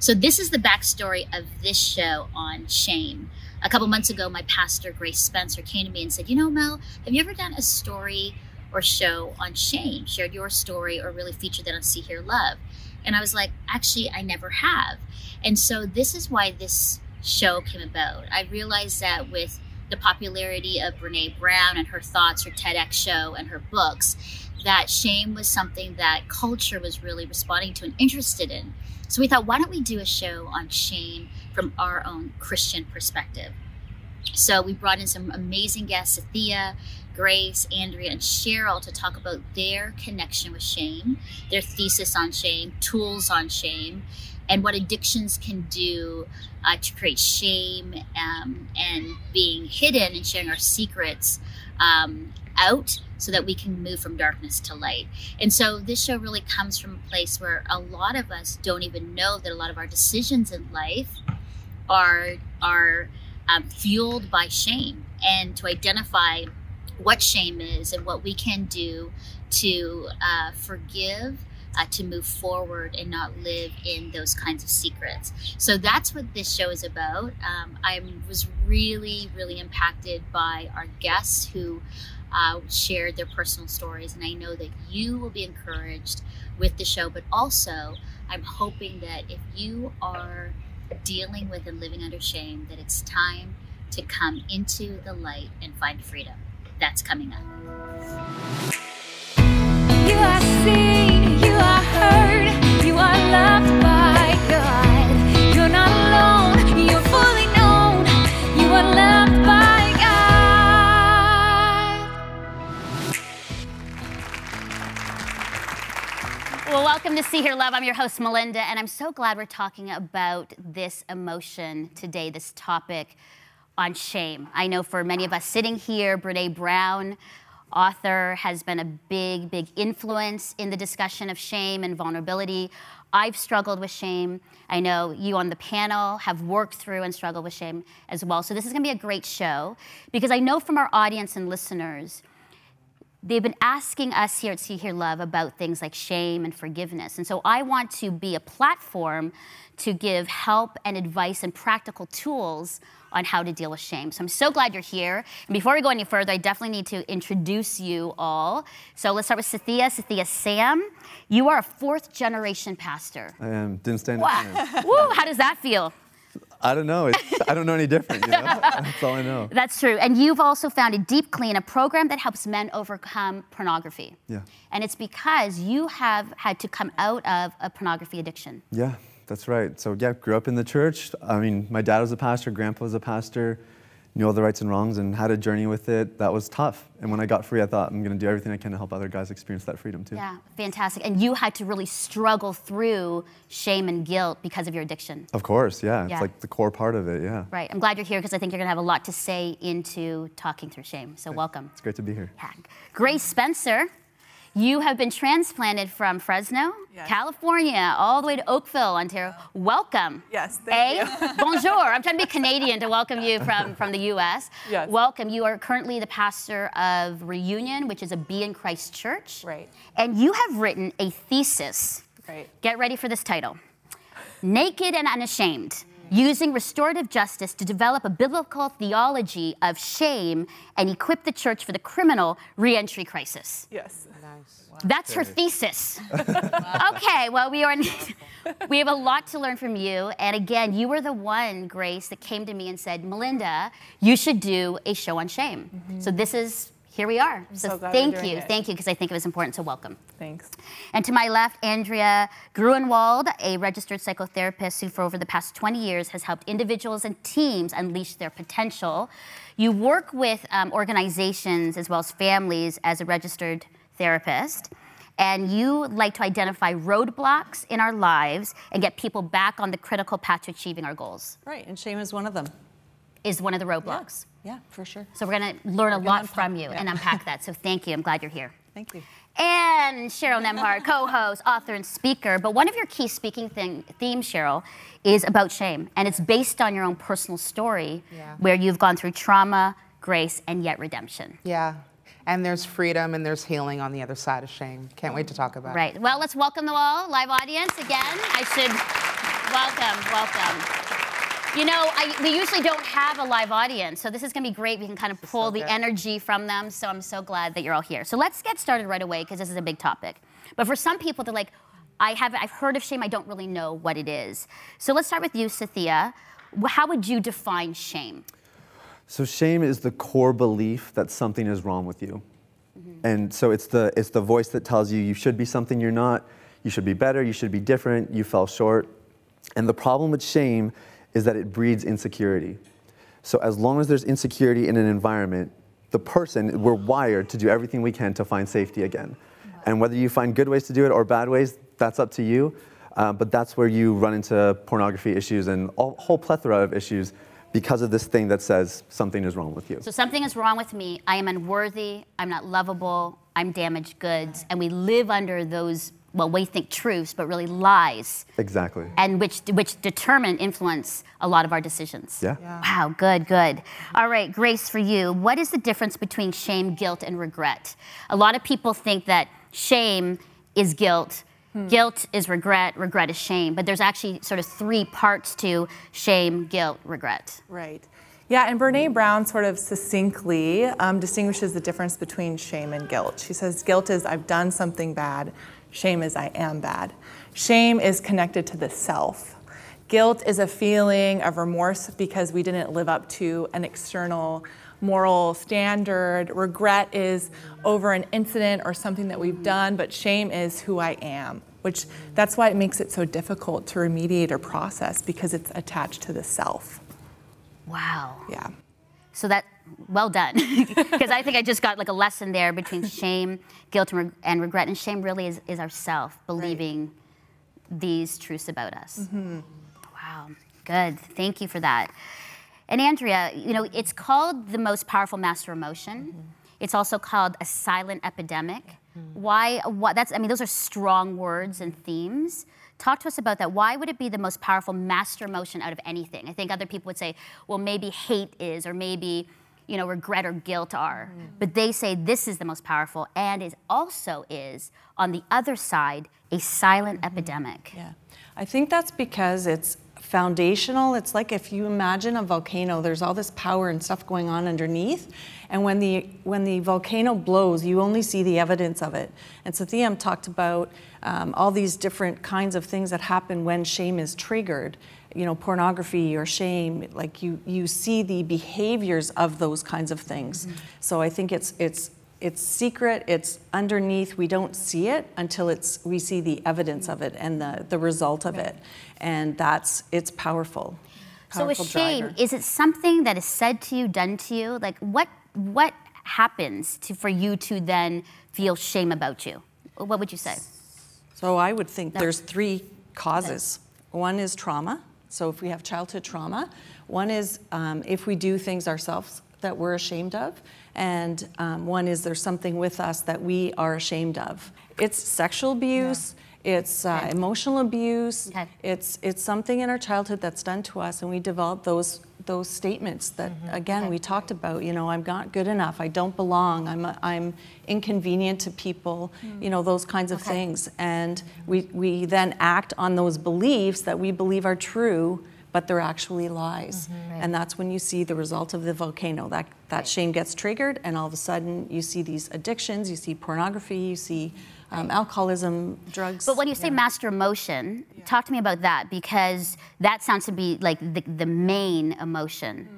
So, this is the backstory of this show on shame. A couple months ago, my pastor, Grace Spencer, came to me and said, You know, Mel, have you ever done a story or show on shame? Shared your story or really featured that on See, Hear, Love? And I was like, Actually, I never have. And so, this is why this show came about. I realized that with the popularity of Brene Brown and her thoughts, her TEDx show, and her books, that shame was something that culture was really responding to and interested in. So we thought, why don't we do a show on shame from our own Christian perspective? So we brought in some amazing guests, Cynthia, Grace, Andrea, and Cheryl to talk about their connection with shame, their thesis on shame, tools on shame, and what addictions can do uh, to create shame um, and being hidden and sharing our secrets um, out so that we can move from darkness to light. And so this show really comes from a place where a lot of us don't even know that a lot of our decisions in life are are um, fueled by shame, and to identify what shame is and what we can do to uh, forgive. Uh, to move forward and not live in those kinds of secrets. So that's what this show is about. Um, I was really, really impacted by our guests who uh, shared their personal stories. And I know that you will be encouraged with the show, but also I'm hoping that if you are dealing with and living under shame, that it's time to come into the light and find freedom. That's coming up. Welcome to See Hear Love. I'm your host, Melinda, and I'm so glad we're talking about this emotion today, this topic on shame. I know for many of us sitting here, Brene Brown, author, has been a big, big influence in the discussion of shame and vulnerability. I've struggled with shame. I know you on the panel have worked through and struggled with shame as well. So, this is going to be a great show because I know from our audience and listeners they've been asking us here at See Hear Love about things like shame and forgiveness. And so I want to be a platform to give help and advice and practical tools on how to deal with shame. So I'm so glad you're here. And before we go any further, I definitely need to introduce you all. So let's start with Cynthia. Cynthia Sam, you are a fourth generation pastor. I am. Didn't stand wow. Woo, how does that feel? I don't know. I don't know any different. You know? That's all I know. That's true. And you've also founded Deep Clean, a program that helps men overcome pornography. Yeah. And it's because you have had to come out of a pornography addiction. Yeah, that's right. So yeah, grew up in the church. I mean, my dad was a pastor, grandpa was a pastor knew all the rights and wrongs and had a journey with it that was tough. And when I got free, I thought I'm going to do everything I can to help other guys experience that freedom too. Yeah, fantastic. And you had to really struggle through shame and guilt because of your addiction. Of course, yeah. yeah. It's like the core part of it, yeah. Right. I'm glad you're here because I think you're going to have a lot to say into talking through shame. So welcome. It's great to be here. Yeah. Grace Spencer you have been transplanted from Fresno, yes. California, all the way to Oakville, Ontario. Welcome. Yes, thank you. Bonjour. I'm trying to be Canadian to welcome you from, from the U.S. Yes. Welcome. You are currently the pastor of Reunion, which is a Be in Christ church. Right. And you have written a thesis. Right. Get ready for this title. Naked and Unashamed using restorative justice to develop a biblical theology of shame and equip the church for the criminal reentry crisis. Yes. Nice. Wow. That's her thesis. okay, well, we are we have a lot to learn from you. And again, you were the one, Grace, that came to me and said, Melinda, you should do a show on shame. Mm-hmm. So this is here we are. So, so thank you, it. thank you, because I think it was important to welcome. Thanks. And to my left, Andrea Gruenwald, a registered psychotherapist who, for over the past 20 years, has helped individuals and teams unleash their potential. You work with um, organizations as well as families as a registered therapist. And you like to identify roadblocks in our lives and get people back on the critical path to achieving our goals. Right, and shame is one of them. Is one of the roadblocks. Yeah. Yeah, for sure. So we're going to learn a lot from you yeah. and unpack that. So thank you. I'm glad you're here. Thank you. And Cheryl Nembhard, co-host, author, and speaker. But one of your key speaking thing, themes, Cheryl, is about shame, and it's based on your own personal story, yeah. where you've gone through trauma, grace, and yet redemption. Yeah. And there's freedom and there's healing on the other side of shame. Can't wait to talk about right. it. Right. Well, let's welcome the all, live audience again. I should welcome, welcome. You know, I, we usually don't have a live audience, so this is going to be great. We can kind of pull so the good. energy from them. So I'm so glad that you're all here. So let's get started right away because this is a big topic. But for some people, they're like, I have, I've heard of shame. I don't really know what it is. So let's start with you, Cynthia. How would you define shame? So shame is the core belief that something is wrong with you. Mm-hmm. And so it's the it's the voice that tells you you should be something you're not, you should be better, you should be different, you fell short. And the problem with shame is that it breeds insecurity. So as long as there's insecurity in an environment, the person we're wired to do everything we can to find safety again. And whether you find good ways to do it or bad ways, that's up to you. Uh, but that's where you run into pornography issues and a whole plethora of issues because of this thing that says something is wrong with you. So something is wrong with me. I am unworthy. I'm not lovable. I'm damaged goods. And we live under those, well, we think truths, but really lies, Exactly. and which, which determine, influence a lot of our decisions. Yeah. Wow, good, good. All right, Grace, for you, what is the difference between shame, guilt, and regret? A lot of people think that shame is guilt, guilt is regret, regret is shame, but there's actually sort of three parts to shame, guilt, regret. Right. Yeah, and Brene Brown sort of succinctly um, distinguishes the difference between shame and guilt. She says guilt is I've done something bad, shame is I am bad. Shame is connected to the self. Guilt is a feeling of remorse because we didn't live up to an external moral standard. Regret is over an incident or something that we've done, but shame is who I am, which that's why it makes it so difficult to remediate or process because it's attached to the self. Wow. Yeah. So that, well done. Because I think I just got like a lesson there between shame, guilt, and, reg- and regret. And shame really is, is ourself believing these truths about us. Mm-hmm. Wow, good. Thank you for that. And Andrea, you know, it's called the most powerful master emotion. Mm-hmm. It's also called a silent epidemic. Mm-hmm. Why? What? That's. I mean, those are strong words and themes. Talk to us about that. Why would it be the most powerful master emotion out of anything? I think other people would say, well, maybe hate is, or maybe, you know, regret or guilt are. But they say this is the most powerful, and it also is on the other side a silent epidemic. Yeah. I think that's because it's foundational. It's like if you imagine a volcano, there's all this power and stuff going on underneath. And when the when the volcano blows, you only see the evidence of it. And so Thiam talked about um, all these different kinds of things that happen when shame is triggered. You know, pornography or shame. Like you you see the behaviors of those kinds of things. Mm-hmm. So I think it's it's it's secret it's underneath we don't see it until it's we see the evidence of it and the, the result of it and that's it's powerful So with shame, driver. is it something that is said to you, done to you? Like what what happens to for you to then feel shame about you? What would you say? so i would think No. there's three causes one is trauma so if we have childhood trauma one is um, if we do things ourselves that we're ashamed of and um, one is there's something with us that we are ashamed of. It's sexual abuse it's uh, emotional abuse Okay. it's it's something in our childhood that's done to us and we develop those those statements that mm-hmm. again we talked about you know i'm not good enough i don't belong i'm i'm inconvenient to people mm. you know those kinds of Okay. things. And we we then act on those beliefs that we believe are true but they're actually lies. Mm-hmm, and that's when you see the result of the volcano. That that shame gets triggered and all of a sudden you see these addictions you see pornography you see um, alcoholism drugs. But when you say master emotion, talk to me about that because that sounds to be like the, the main emotion.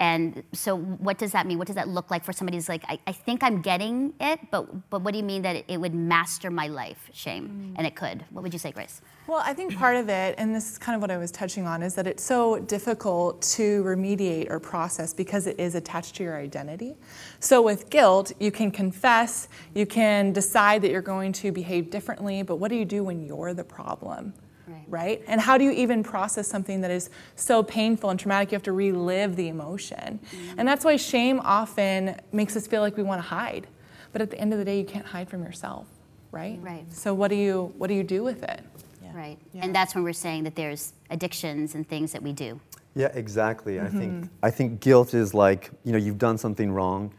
And so, what does that mean? What does that look like for somebody who's like, I, I think I'm getting it, but but what do you mean that it, it would master my life? Shame, mm. and it could. What would you say, Grace? Well, I think part of it, and this is kind of what I was touching on, is that it's so difficult to remediate or process because it is attached to your identity. So with guilt, you can confess, you can decide that you're going to behave differently, but what do you do when you're the problem? Right. Right? And how do you even process something that is so painful and traumatic? You have to relive the emotion. And that's why shame often makes us feel like we want to hide. But at the end of the day, you can't hide from yourself, right? Right. So what do you what do you do with it? Right. And that's when we're saying that there's addictions and things that we do. Yeah, exactly. I think mm-hmm. I think guilt is like you know you've done something wrong,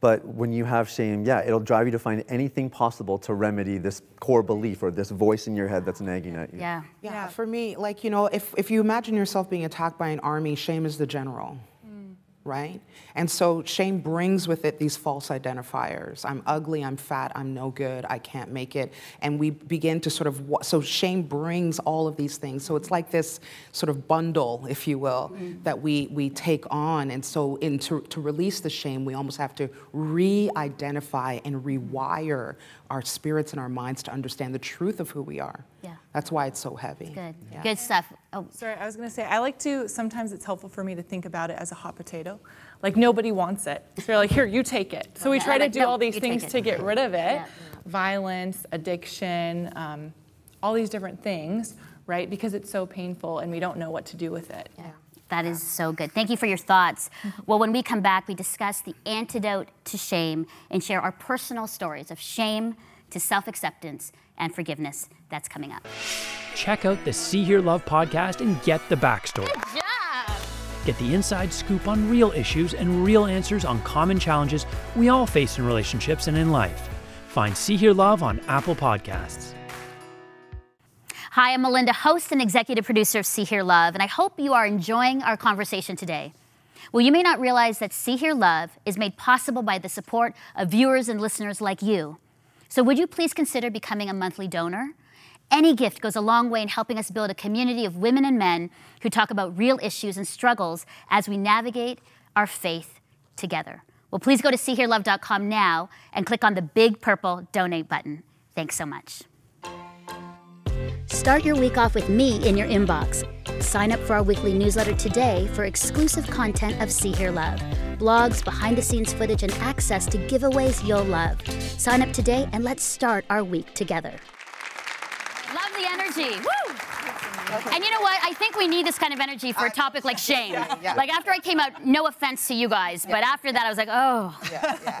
But when you have shame, yeah, it'll drive you to find anything possible to remedy this core belief or this voice in your head that's nagging at you. Yeah. Yeah, for me, like, you know, if, if you imagine yourself being attacked by an army, shame is the general, right? And so shame brings with it these false identifiers. I'm ugly, I'm fat, I'm no good, I can't make it. And we begin to sort of, so shame brings all of these things. So it's like this sort of bundle, if you will, mm-hmm. that we, we take on. And so in, to, to release the shame, we almost have to re-identify and rewire our spirits and our minds to understand the truth of who we are. Yeah. That's why it's so heavy. Good. Yeah. Good stuff. Oh, Sorry, I was going to say, I like to, sometimes it's helpful for me to think about it as a hot potato. Like nobody wants it. So you're like, here, you take it. So we try to do all these things to get rid of it Yeah. violence, addiction, um, all these different things, right? Because it's so painful and we don't know what to do with it. Yeah. That is so good. Thank you for your thoughts. Well, when we come back, we discuss the antidote to shame and share our personal stories of shame to self acceptance and forgiveness. That's coming up. Check out the See Hear Love podcast and get the backstory. Yeah. Get the inside scoop on real issues and real answers on common challenges we all face in relationships and in life. Find See Hear Love on Apple Podcasts. Hi, I'm Melinda, host and executive producer of See Hear Love, and I hope you are enjoying our conversation today. Well, you may not realize that See Hear Love is made possible by the support of viewers and listeners like you. So, would you please consider becoming a monthly donor? Any gift goes a long way in helping us build a community of women and men who talk about real issues and struggles as we navigate our faith together. Well, please go to seehearlove.com now and click on the big purple donate button. Thanks so much. Start your week off with me in your inbox. Sign up for our weekly newsletter today for exclusive content of See Hear Love, blogs, behind the scenes footage, and access to giveaways you'll love. Sign up today and let's start our week together. Love the energy. Woo! And you know what? I think we need this kind of energy for a topic like shame. yeah. Like after I came out, no offense to you guys, but after that I was like, oh,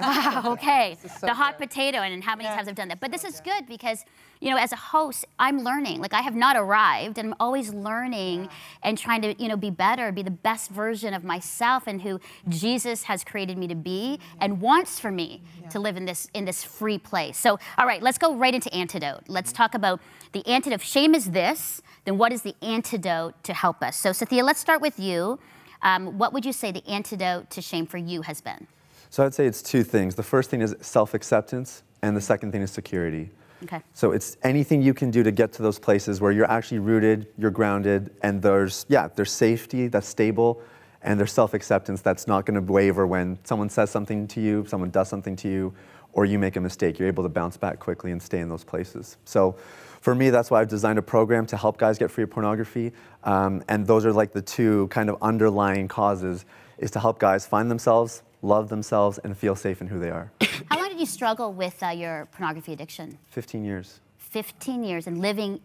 wow, okay. so the hot good. potato, and how many times I've done that. But this is good because, you know, as a host, I'm learning. Like I have not arrived, and I'm always learning and trying to, you know, be better, be the best version of myself and who Jesus has created me to be and wants for me to live in this in this free place. So, all right, let's go right into antidote. Let's talk about the antidote. Shame is this. Then what is the antidote to help us? So, Cynthia, let's start with you. Um, what would you say the antidote to shame for you has been? So I'd say it's two things. The first thing is self acceptance, and the second thing is security. Okay. So it's anything you can do to get to those places where you're actually rooted, you're grounded, and there's yeah, there's safety that's stable, and there's self-acceptance that's not going to waver when someone says something to you, someone does something to you, or you make a mistake. You're able to bounce back quickly and stay in those places. So for me, that's why I've designed a program to help guys get free of pornography, um, and those are like the two kind of underlying causes is to help guys find themselves, love themselves, and feel safe in who they are. How long did you struggle with uh, your pornography addiction? 15 years. 15 years and living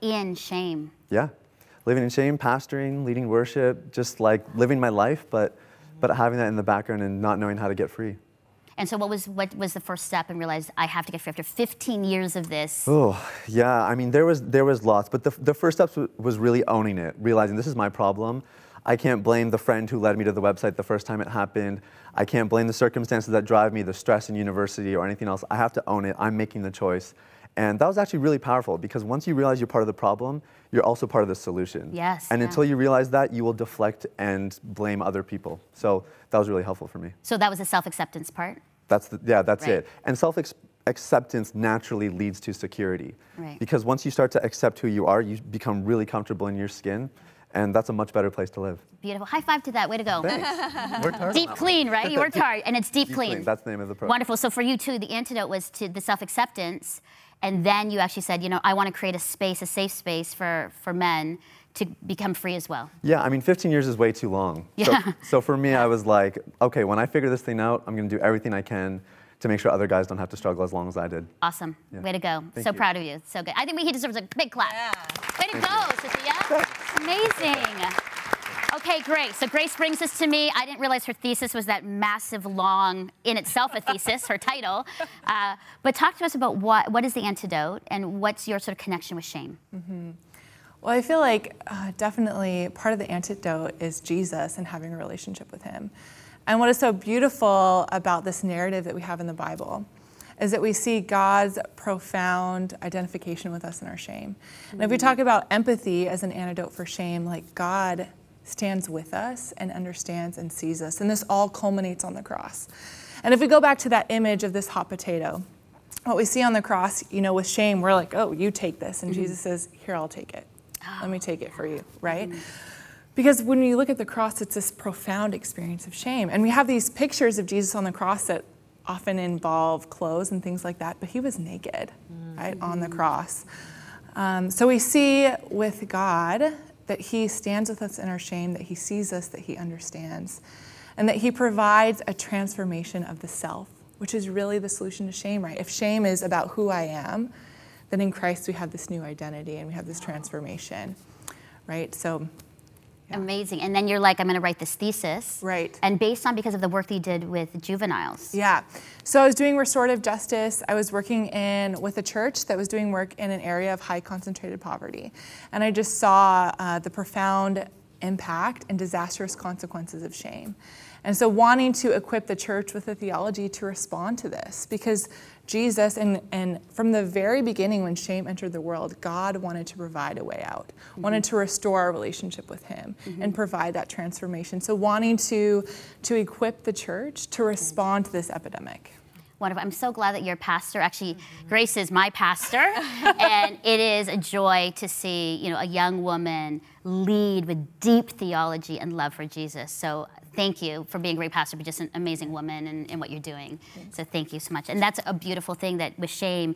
in shame. Yeah. Living in shame, pastoring, leading worship, just like living my life, but, but having that in the background and not knowing how to get free. And so, what was what was the first step and realize I have to get free after 15 years of this? Oh, yeah. I mean, there was, there was lots, but the, the first step was really owning it, realizing this is my problem. I can't blame the friend who led me to the website the first time it happened. I can't blame the circumstances that drive me, the stress in university or anything else. I have to own it. I'm making the choice. And that was actually really powerful because once you realize you're part of the problem, you're also part of the solution. Yes, And yeah. until you realize that, you will deflect and blame other people. So that was really helpful for me. So that was the self-acceptance part. That's the, yeah, that's Right. it. And self acceptance naturally leads to security. Right. Because once you start to accept who you are, you become really comfortable in your skin, and that's a much better place to live. Beautiful. High five to that. Way to go. Worked hard Deep clean, right? You worked hard, and it's deep, Deep clean. Clean, that's the name of the program. Wonderful. So for you too, the antidote was to the self-acceptance, and then you actually said, you know, I want to create a space, a safe space for for men to become free as well. Yeah, I mean, 15 years is way too long. Yeah. So, so for me, I was like, okay, when I figure this thing out, I'm going to do everything I can to make sure other guys don't have to struggle as long as I did. Awesome. Way to go. Thank so you. proud of you. So good. I think he deserves a big clap. Yeah. Way to go, Cynthia. Amazing. Okay, great. So Grace brings this to me. I didn't realize her thesis was that massive, long, in itself a thesis, her title. Uh, but talk to us about what, what is the antidote and what's your sort of connection with shame? Well, I feel like uh, definitely part of the antidote is Jesus and having a relationship with Him. And what is so beautiful about this narrative that we have in the Bible is that we see God's profound identification with us in our shame. And if we talk about empathy as an antidote for shame, like God stands with us and understands and sees us. And this all culminates on the cross. And if we go back to that image of this hot potato, what we see on the cross, you know, with shame, we're like, oh, you take this. And mm-hmm. Jesus says, here, I'll take it. Let me take it for you, right? Mm-hmm. Because when you look at the cross, it's this profound experience of shame. And we have these pictures of Jesus on the cross that often involve clothes and things like that, but he was naked, mm-hmm. right, on the cross. Um, so we see with God that he stands with us in our shame, that he sees us, that he understands, and that he provides a transformation of the self, which is really the solution to shame, right? If shame is about who I am, then in Christ we have this new identity and we have this transformation, right? So. Amazing. And then you're like, I'm going to write this thesis. Right. And based on because of the work that you did with juveniles. Yeah. So I was doing restorative justice. I was working in with a church that was doing work in an area of high concentrated poverty. And I just saw uh, the profound impact and disastrous consequences of shame. And so wanting to equip the church with a theology to respond to this because Jesus, and, and from the very beginning when shame entered the world, God wanted to provide a way out, mm-hmm. wanted to restore our relationship with Him mm-hmm. and provide that transformation. So, wanting to, to equip the church to respond to this epidemic. Wonderful. I'm so glad that your pastor, actually, mm-hmm. Grace is my pastor, and it is a joy to see you know a young woman lead with deep theology and love for Jesus. So thank you for being a great pastor, but just an amazing woman and, and what you're doing. So thank you so much. And that's a beautiful thing that with shame,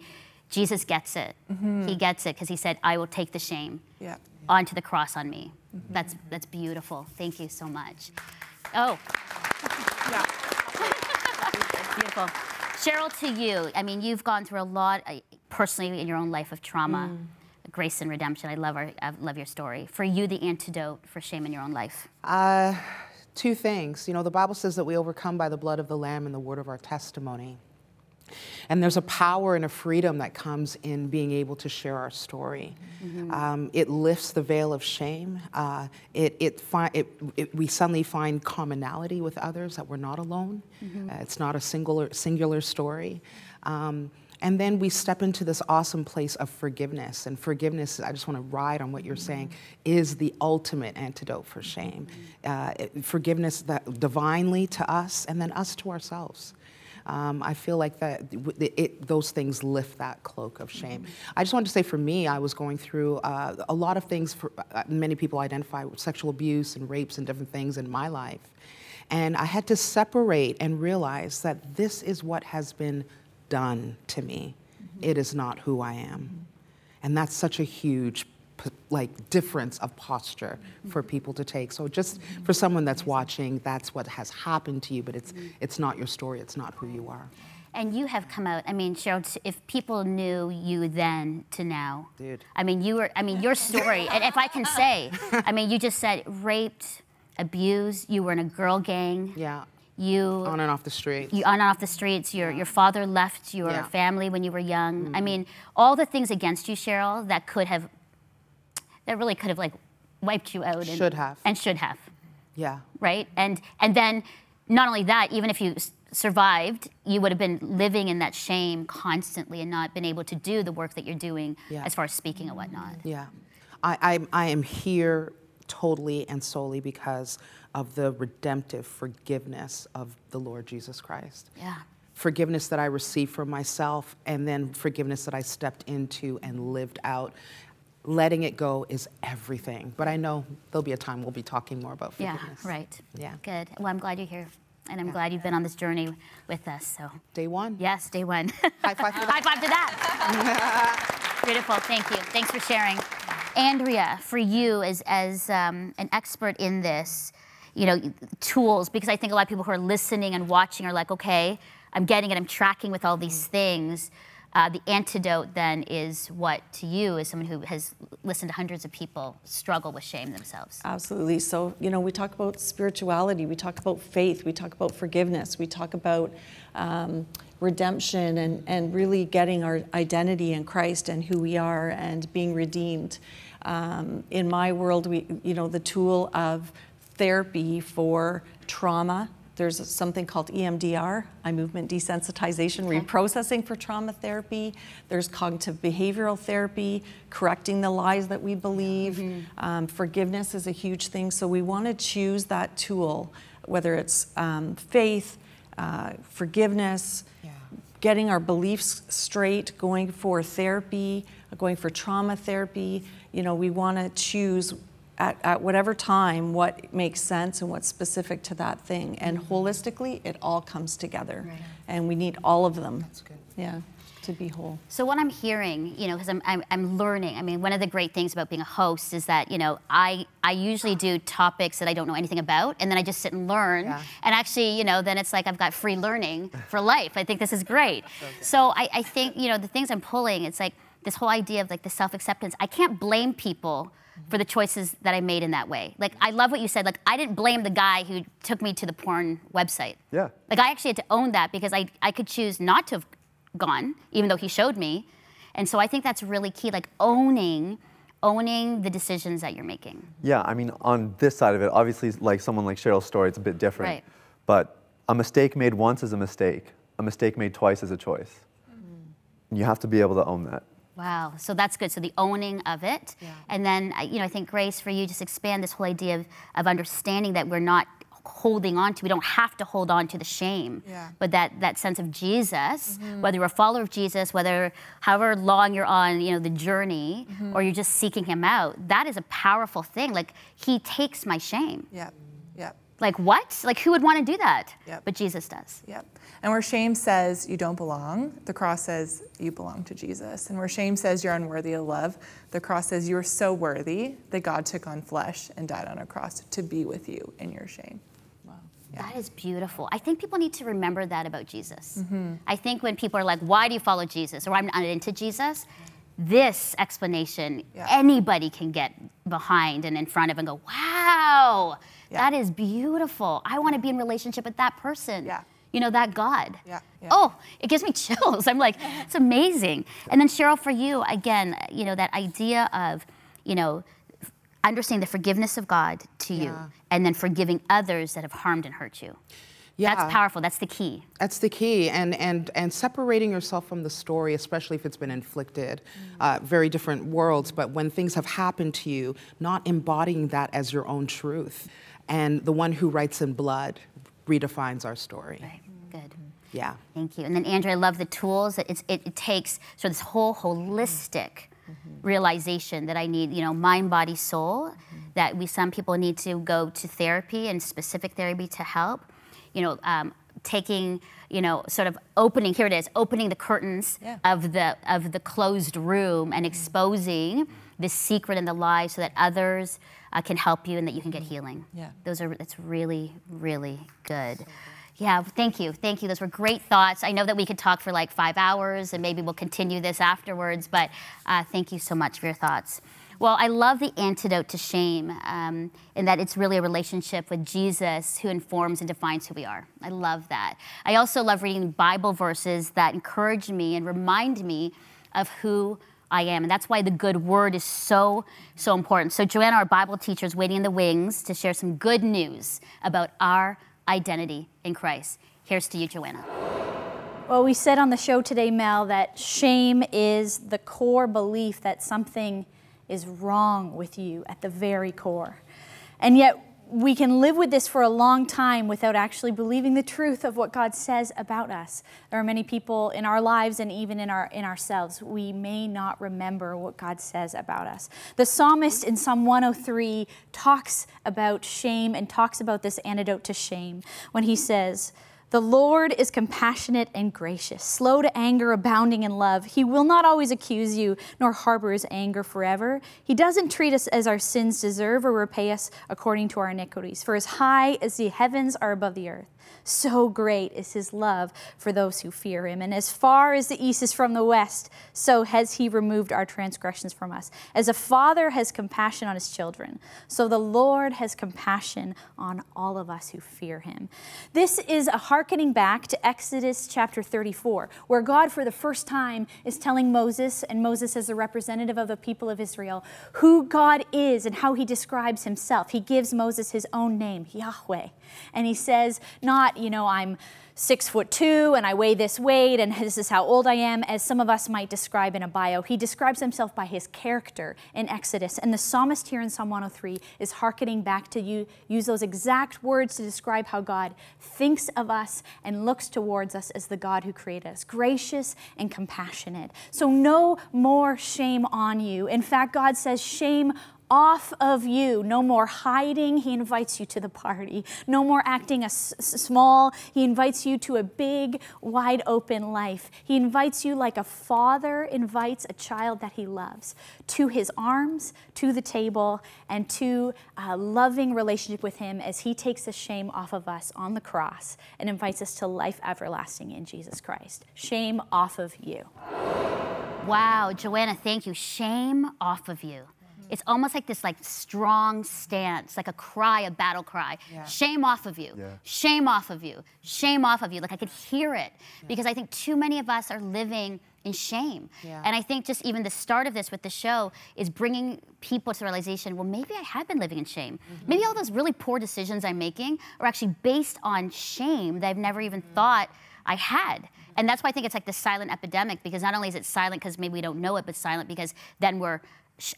Jesus gets it. Mm-hmm. He gets it because he said, I will take the shame yeah. onto the cross on me. Mm-hmm. That's, that's beautiful. Thank you so much. Oh. Yeah. beautiful. Cheryl, to you, I mean, you've gone through a lot uh, personally in your own life of trauma. Mm grace and redemption. I love our, I love your story. For you, the antidote for shame in your own life. Uh, two things. You know, the Bible says that we overcome by the blood of the Lamb and the word of our testimony. And there's a power and a freedom that comes in being able to share our story. Mm-hmm. Um, it lifts the veil of shame. Uh, it, it, fi- it, it, we suddenly find commonality with others that we're not alone. Mm-hmm. Uh, it's not a singular, singular story. Um, and then we step into this awesome place of forgiveness. And forgiveness, I just want to ride on what you're saying, is the ultimate antidote for shame. Uh, forgiveness that divinely to us and then us to ourselves. Um, I feel like that it, it, those things lift that cloak of shame. I just wanted to say for me, I was going through uh, a lot of things. For uh, many people identify with sexual abuse and rapes and different things in my life, and I had to separate and realize that this is what has been done to me. Mm-hmm. It is not who I am. Mm-hmm. And that's such a huge like difference of posture for people to take. So just for someone that's watching, that's what has happened to you, but it's it's not your story, it's not who you are. And you have come out. I mean, Cheryl, if people knew you then to now, dude. I mean, you were. I mean, your story. and if I can say, I mean, you just said raped, abused. You were in a girl gang. Yeah you on and off the streets. You on and off the streets. Your your father left your yeah. family when you were young. Mm-hmm. I mean, all the things against you, Cheryl, that could have, that really could have like wiped you out. And, should have. And should have. Yeah. Right. And and then, not only that, even if you survived, you would have been living in that shame constantly and not been able to do the work that you're doing yeah. as far as speaking and whatnot. Yeah. I, I, I am here totally and solely because of the redemptive forgiveness of the Lord Jesus Christ. Yeah. Forgiveness that I received for myself, and then forgiveness that I stepped into and lived out. Letting it go is everything. But I know there'll be a time we'll be talking more about forgiveness. Yeah, right. Yeah. Good. Well, I'm glad you're here. And I'm yeah. glad you've been on this journey with us. So day one. Yes, day one. High five to that. High five to that. Beautiful. Thank you. Thanks for sharing. Andrea, for you as as um, an expert in this, you know, tools because I think a lot of people who are listening and watching are like, okay, I'm getting it, I'm tracking with all these things. Uh, the antidote then is what to you as someone who has listened to hundreds of people struggle with shame themselves. Absolutely. So you know we talk about spirituality we talk about faith we talk about forgiveness we talk about um, redemption and, and really getting our identity in christ and who we are and being redeemed. Um, in my world we you know the tool of therapy for trauma there's something called EMDR, eye movement desensitization, okay. reprocessing for trauma therapy. There's cognitive behavioral therapy, correcting the lies that we believe. Mm-hmm. Um, forgiveness is a huge thing. So we want to choose that tool, whether it's um, faith, uh, forgiveness, yeah. getting our beliefs straight, going for therapy, going for trauma therapy. You know, we want to choose at, at whatever time what makes sense and what's specific to that thing. And mm-hmm. holistically, it all comes together. Right. And we need all of them. That's good. Yeah to be whole. So what I'm hearing, you know, because I'm, I'm, I'm learning. I mean, one of the great things about being a host is that you know I I usually do topics that I don't know anything about, and then I just sit and learn. Yeah. And actually, you know, then it's like I've got free learning for life. I think this is great. so I, I think you know the things I'm pulling. It's like this whole idea of like the self acceptance. I can't blame people for the choices that I made in that way. Like, I love what you said. Like, I didn't blame the guy who took me to the porn website. Yeah. Like, I actually had to own that because I, I could choose not to have gone, even though he showed me. And so I think that's really key, like owning owning the decisions that you're making. Yeah, I mean, on this side of it, obviously, like someone like Cheryl's story, it's a bit different. Right. But a mistake made once is a mistake. A mistake made twice is a choice. Mm-hmm. You have to be able to own that. Wow. So that's good. So the owning of it. Yeah. And then, you know, I think, Grace, for you, just expand this whole idea of, of understanding that we're not holding on to. We don't have to hold on to the shame, yeah. but that, that sense of Jesus, mm-hmm. whether you're a follower of Jesus, whether however long you're on, you know, the journey, mm-hmm. or you're just seeking Him out, that is a powerful thing. Like He takes my shame. Yep. Yep. Like what? Like who would want to do that? Yep. But Jesus does. Yep. And where shame says you don't belong, the cross says you belong to Jesus. And where shame says you're unworthy of love, the cross says you are so worthy that God took on flesh and died on a cross to be with you in your shame. Wow. Yeah. That is beautiful. I think people need to remember that about Jesus. Mm-hmm. I think when people are like, why do you follow Jesus? Or I'm not into Jesus, this explanation yeah. anybody can get behind and in front of and go, wow, yeah. that is beautiful. I want to be in relationship with that person. Yeah you know, that God. Yeah, yeah. Oh, it gives me chills. I'm like, it's amazing. And then Cheryl, for you, again, you know, that idea of, you know, understanding the forgiveness of God to yeah. you and then forgiving others that have harmed and hurt you. Yeah. That's powerful. That's the key. That's the key. And, and, and separating yourself from the story, especially if it's been inflicted, mm. uh, very different worlds, but when things have happened to you, not embodying that as your own truth. And the one who writes in blood redefines our story. Right. Good. Yeah. Thank you. And then, Andrew, I love the tools that it, it takes. So this whole holistic mm-hmm. realization that I need, you know, mind, body, soul. Mm-hmm. That we some people need to go to therapy and specific therapy to help. You know, um, taking you know sort of opening here it is opening the curtains yeah. of the of the closed room and mm-hmm. The secret and the lie so that others uh, can help you and that you can get healing. Yeah. Those are, that's really, really good. Yeah, thank you. Thank you. Those were great thoughts. I know that we could talk for like five hours and maybe we'll continue this afterwards, but uh, thank you so much for your thoughts. Well, I love the antidote to shame um, in that it's really a relationship with Jesus who informs and defines who we are. I love that. I also love reading Bible verses that encourage me and remind me of who I am. And that's why the good word is so, so important. So, Joanna, our Bible teacher, is waiting in the wings to share some good news about our identity in Christ. Here's to you, Joanna. Well, we said on the show today, Mel, that shame is the core belief that something is wrong with you at the very core. And yet, we can live with this for a long time without actually believing the truth of what God says about us. There are many people in our lives and even in, our, in ourselves, we may not remember what God says about us. The psalmist in Psalm 103 talks about shame and talks about this antidote to shame when he says, the Lord is compassionate and gracious, slow to anger, abounding in love. He will not always accuse you, nor harbor his anger forever. He doesn't treat us as our sins deserve or repay us according to our iniquities. For as high as the heavens are above the earth, so great is his love for those who fear him. And as far as the east is from the west, so has he removed our transgressions from us. As a father has compassion on his children, so the Lord has compassion on all of us who fear him. This is a hearkening back to Exodus chapter 34, where God, for the first time, is telling Moses, and Moses as a representative of the people of Israel, who God is and how he describes himself. He gives Moses his own name, Yahweh. And he says, not, you know, I'm six foot two and I weigh this weight and this is how old I am, as some of us might describe in a bio. He describes himself by his character in Exodus. And the psalmist here in Psalm 103 is hearkening back to you, use those exact words to describe how God thinks of us and looks towards us as the God who created us, gracious and compassionate. So no more shame on you. In fact, God says, shame off of you. No more hiding. He invites you to the party. No more acting small. He invites you to a big, wide open life. He invites you like a father invites a child that he loves to his arms, to the table, and to a loving relationship with him as he takes the shame off of us on the cross and invites us to life everlasting in Jesus Christ. Shame off of you. Wow, Joanna, thank you. Shame off of you. Mm-hmm. It's almost like this like strong stance, like a cry, a battle cry. Yeah. Shame off of you. Yeah. Shame off of you. Shame off of you. Like I could hear it because I think too many of us are living in shame. Yeah. And I think just even the start of this with the show is bringing people to the realization, well, maybe I have been living in shame. Mm-hmm. Maybe all those really poor decisions I'm making are actually based on shame that I've never even mm-hmm. thought I had. And that's why I think it's like the silent epidemic because not only is it silent because maybe we don't know it, but silent because then we're sh-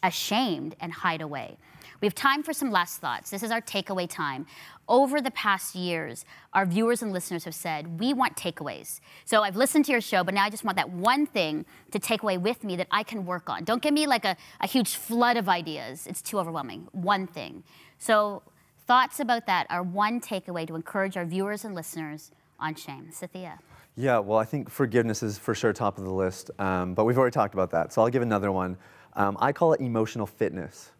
ashamed and hide away. We have time for some last thoughts. This is our takeaway time. Over the past years, our viewers and listeners have said, we want takeaways. So I've listened to your show, but now I just want that one thing to take away with me that I can work on. Don't give me like a, a huge flood of ideas, it's too overwhelming. One thing. So, thoughts about that are one takeaway to encourage our viewers and listeners on shame. Cynthia. Yeah, well, I think forgiveness is for sure top of the list, um, but we've already talked about that. So I'll give another one. Um, I call it emotional fitness.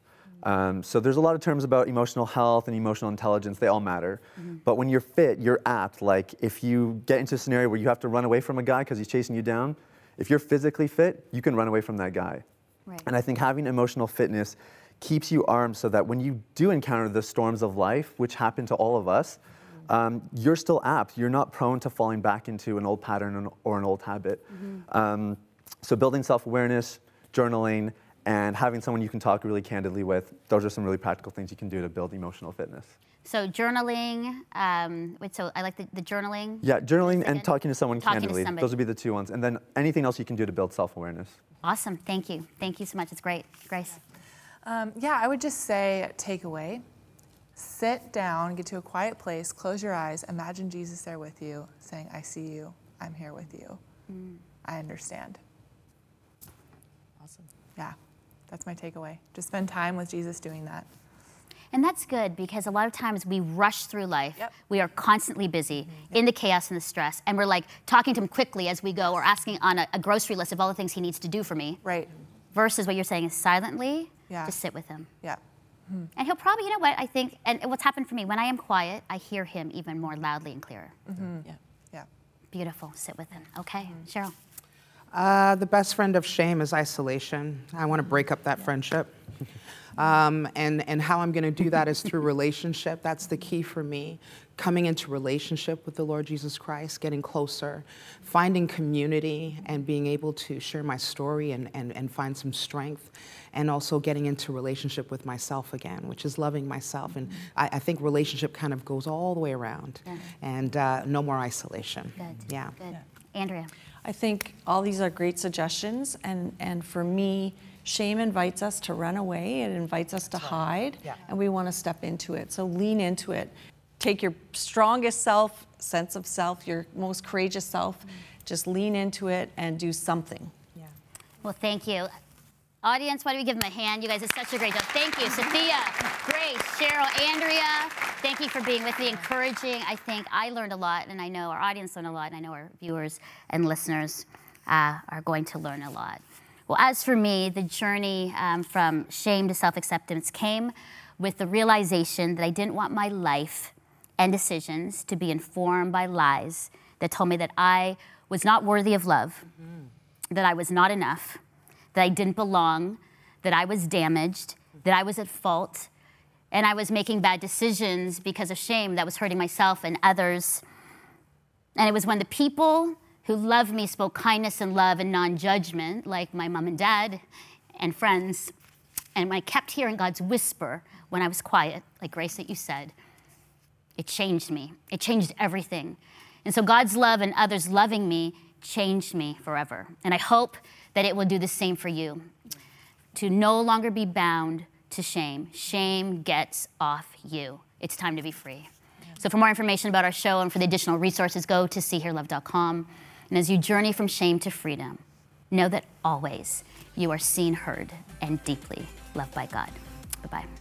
Um, so there's a lot of terms about emotional health and emotional intelligence. They all matter. But when you're fit, you're apt. Like if you get into a scenario where you have to run away from a guy because he's chasing you down, if you're physically fit, you can run away from that guy. Right. And I think having emotional fitness keeps you armed so that when you do encounter the storms of life, which happen to all of us, um, you're still apt. You're not prone to falling back into an old pattern or an old habit. Um, so building self-awareness, journaling, and having someone you can talk really candidly with, those are some really practical things you can do to build emotional fitness. So journaling. Um, wait, so I like the, the journaling. Yeah, journaling and talking to someone Talking to candidly. somebody. Those would be the two ones. And then anything else you can do to build self-awareness. Awesome. Thank you. Thank you so much. It's great. Grace. Um, yeah, I would just say takeaway. Sit down, get to a quiet place, close your eyes, imagine Jesus there with you, saying, I see you, I'm here with you, I understand. Awesome. Yeah, that's my takeaway. Just spend time with Jesus doing that. And that's good because a lot of times we rush through life. Yep. We are constantly busy mm-hmm. in the chaos and the stress, and we're like talking to him quickly as we go or asking on a, a grocery list of all the things he needs to do for me. Right. Versus what you're saying is silently Yeah. just sit with him. Yeah. Hmm. And he'll probably, you know what, I think, and what's happened for me, when I am quiet, I hear him even more loudly and clearer. Mm-hmm. Yeah. Yeah. Beautiful. Sit with him. Okay. Mm-hmm. Cheryl. Uh, the best friend of shame is isolation. I want to break up that friendship. Um, and, and how I'm going to do that is through relationship. That's the key for me. Coming into relationship with the Lord Jesus Christ, getting closer, finding community, and being able to share my story and, and, and find some strength. And also getting into relationship with myself again, which is loving myself. And I, I think relationship kind of goes all the way around. And uh, no more isolation. Good. Yeah. Good. Andrea. I think all these are great suggestions, and, and for me, shame invites us to run away, it invites us to hide, Yeah. and we want to step into it. So lean into it. Take your strongest self, sense of self, your most courageous self, mm. just lean into it and do something. Yeah. Well, thank you. Audience, why don't we give them a hand? You guys did such a great job. Thank you, Sophia, Grace, Cheryl, Andrea. Thank you for being with me, encouraging. I think I learned a lot, and I know our audience learned a lot, and I know our viewers and listeners uh, are going to learn a lot. Well, as for me, the journey um, from shame to self acceptance came with the realization that I didn't want my life and decisions to be informed by lies that told me that I was not worthy of love, that I was not enough, that I didn't belong, that I was damaged, that I was at fault, and I was making bad decisions because of shame that was hurting myself and others. And it was when the people who loved me spoke kindness and love and non judgment, like my mom and dad and friends, and when I kept hearing God's whisper when I was quiet, like Grace that you said, it changed me. It changed everything. And so God's love and others loving me changed me forever. And I hope that it will do the same for you. To no longer be bound to shame. Shame gets off you. It's time to be free. So, for more information about our show and for the additional resources, go to seehearlove.com. And as you journey from shame to freedom, know that always you are seen, heard, and deeply loved by God. Bye bye.